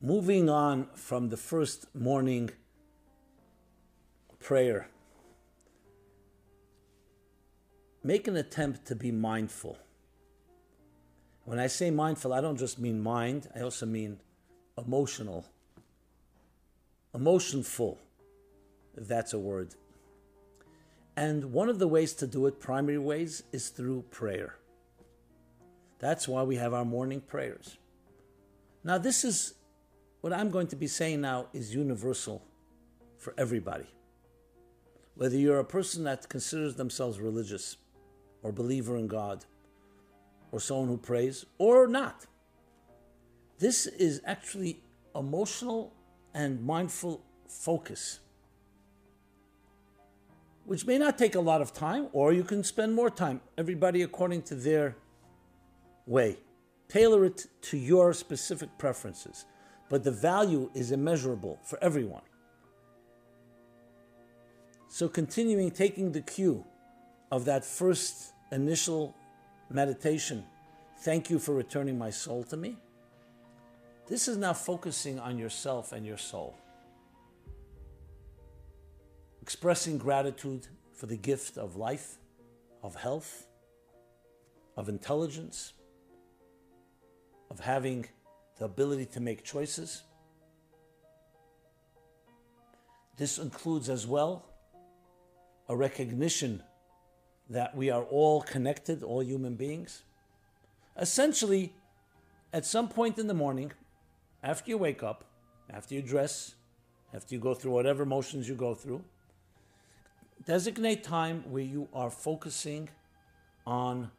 moving on from the first morning prayer, make an attempt to be mindful. When I say mindful, I don't just mean mind, I also mean emotional. Emotionful, if that's a word. And one of the ways to do it, primary ways, is through prayer. That's why we have our morning prayers. Now, this is what I'm going to be saying now is universal for everybody. Whether you're a person that considers themselves religious or believer in God or someone who prays or not. This is actually emotional and mindful focus, which may not take a lot of time, or you can spend more time, everybody according to their way. Tailor it to your specific preferences but the value is immeasurable for everyone. So, continuing taking the cue of that first initial meditation, thank you for returning my soul to me. This is now focusing on yourself and your soul. Expressing gratitude for the gift of life, of health, of intelligence, of having the ability to make choices. This includes as well a recognition that we are all connected, all human beings. Essentially, at some point in the morning, after you wake up, after you dress, after you go through whatever motions you go through, designate time where you are focusing on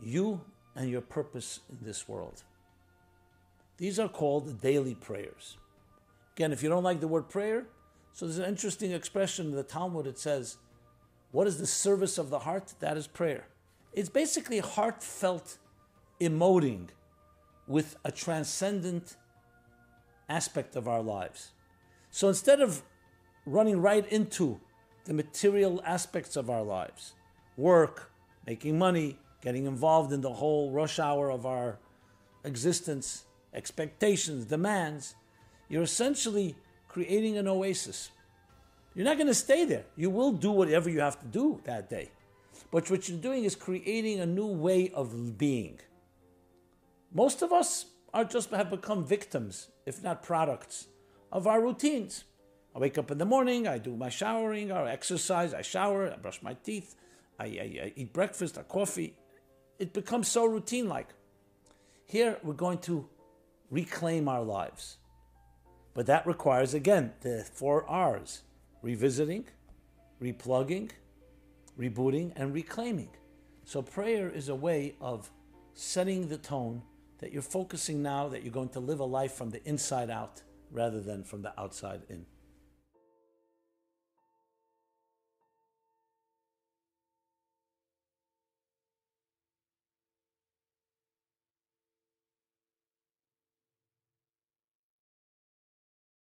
you and your purpose in this world. These are called daily prayers. Again, if you don't like the word prayer, so there's an interesting expression in the Talmud. It says, What is the service of the heart? That is prayer. It's basically heartfelt emoting with a transcendent aspect of our lives. So instead of running right into the material aspects of our lives, work, making money, getting involved in the whole rush hour of our existence, expectations, demands, you're essentially creating an oasis. You're not going to stay there. You will do whatever you have to do that day. But what you're doing is creating a new way of being. Most of us are just have become victims, if not products, of our routines. I wake up in the morning, I do my showering, I exercise, I shower, I brush my teeth, I, I, I eat breakfast, I coffee. It becomes so routine like. Here, we're going to reclaim our lives. But that requires, again, the four R's revisiting, replugging, rebooting, and reclaiming. So prayer is a way of setting the tone that you're focusing now that you're going to live a life from the inside out rather than from the outside in.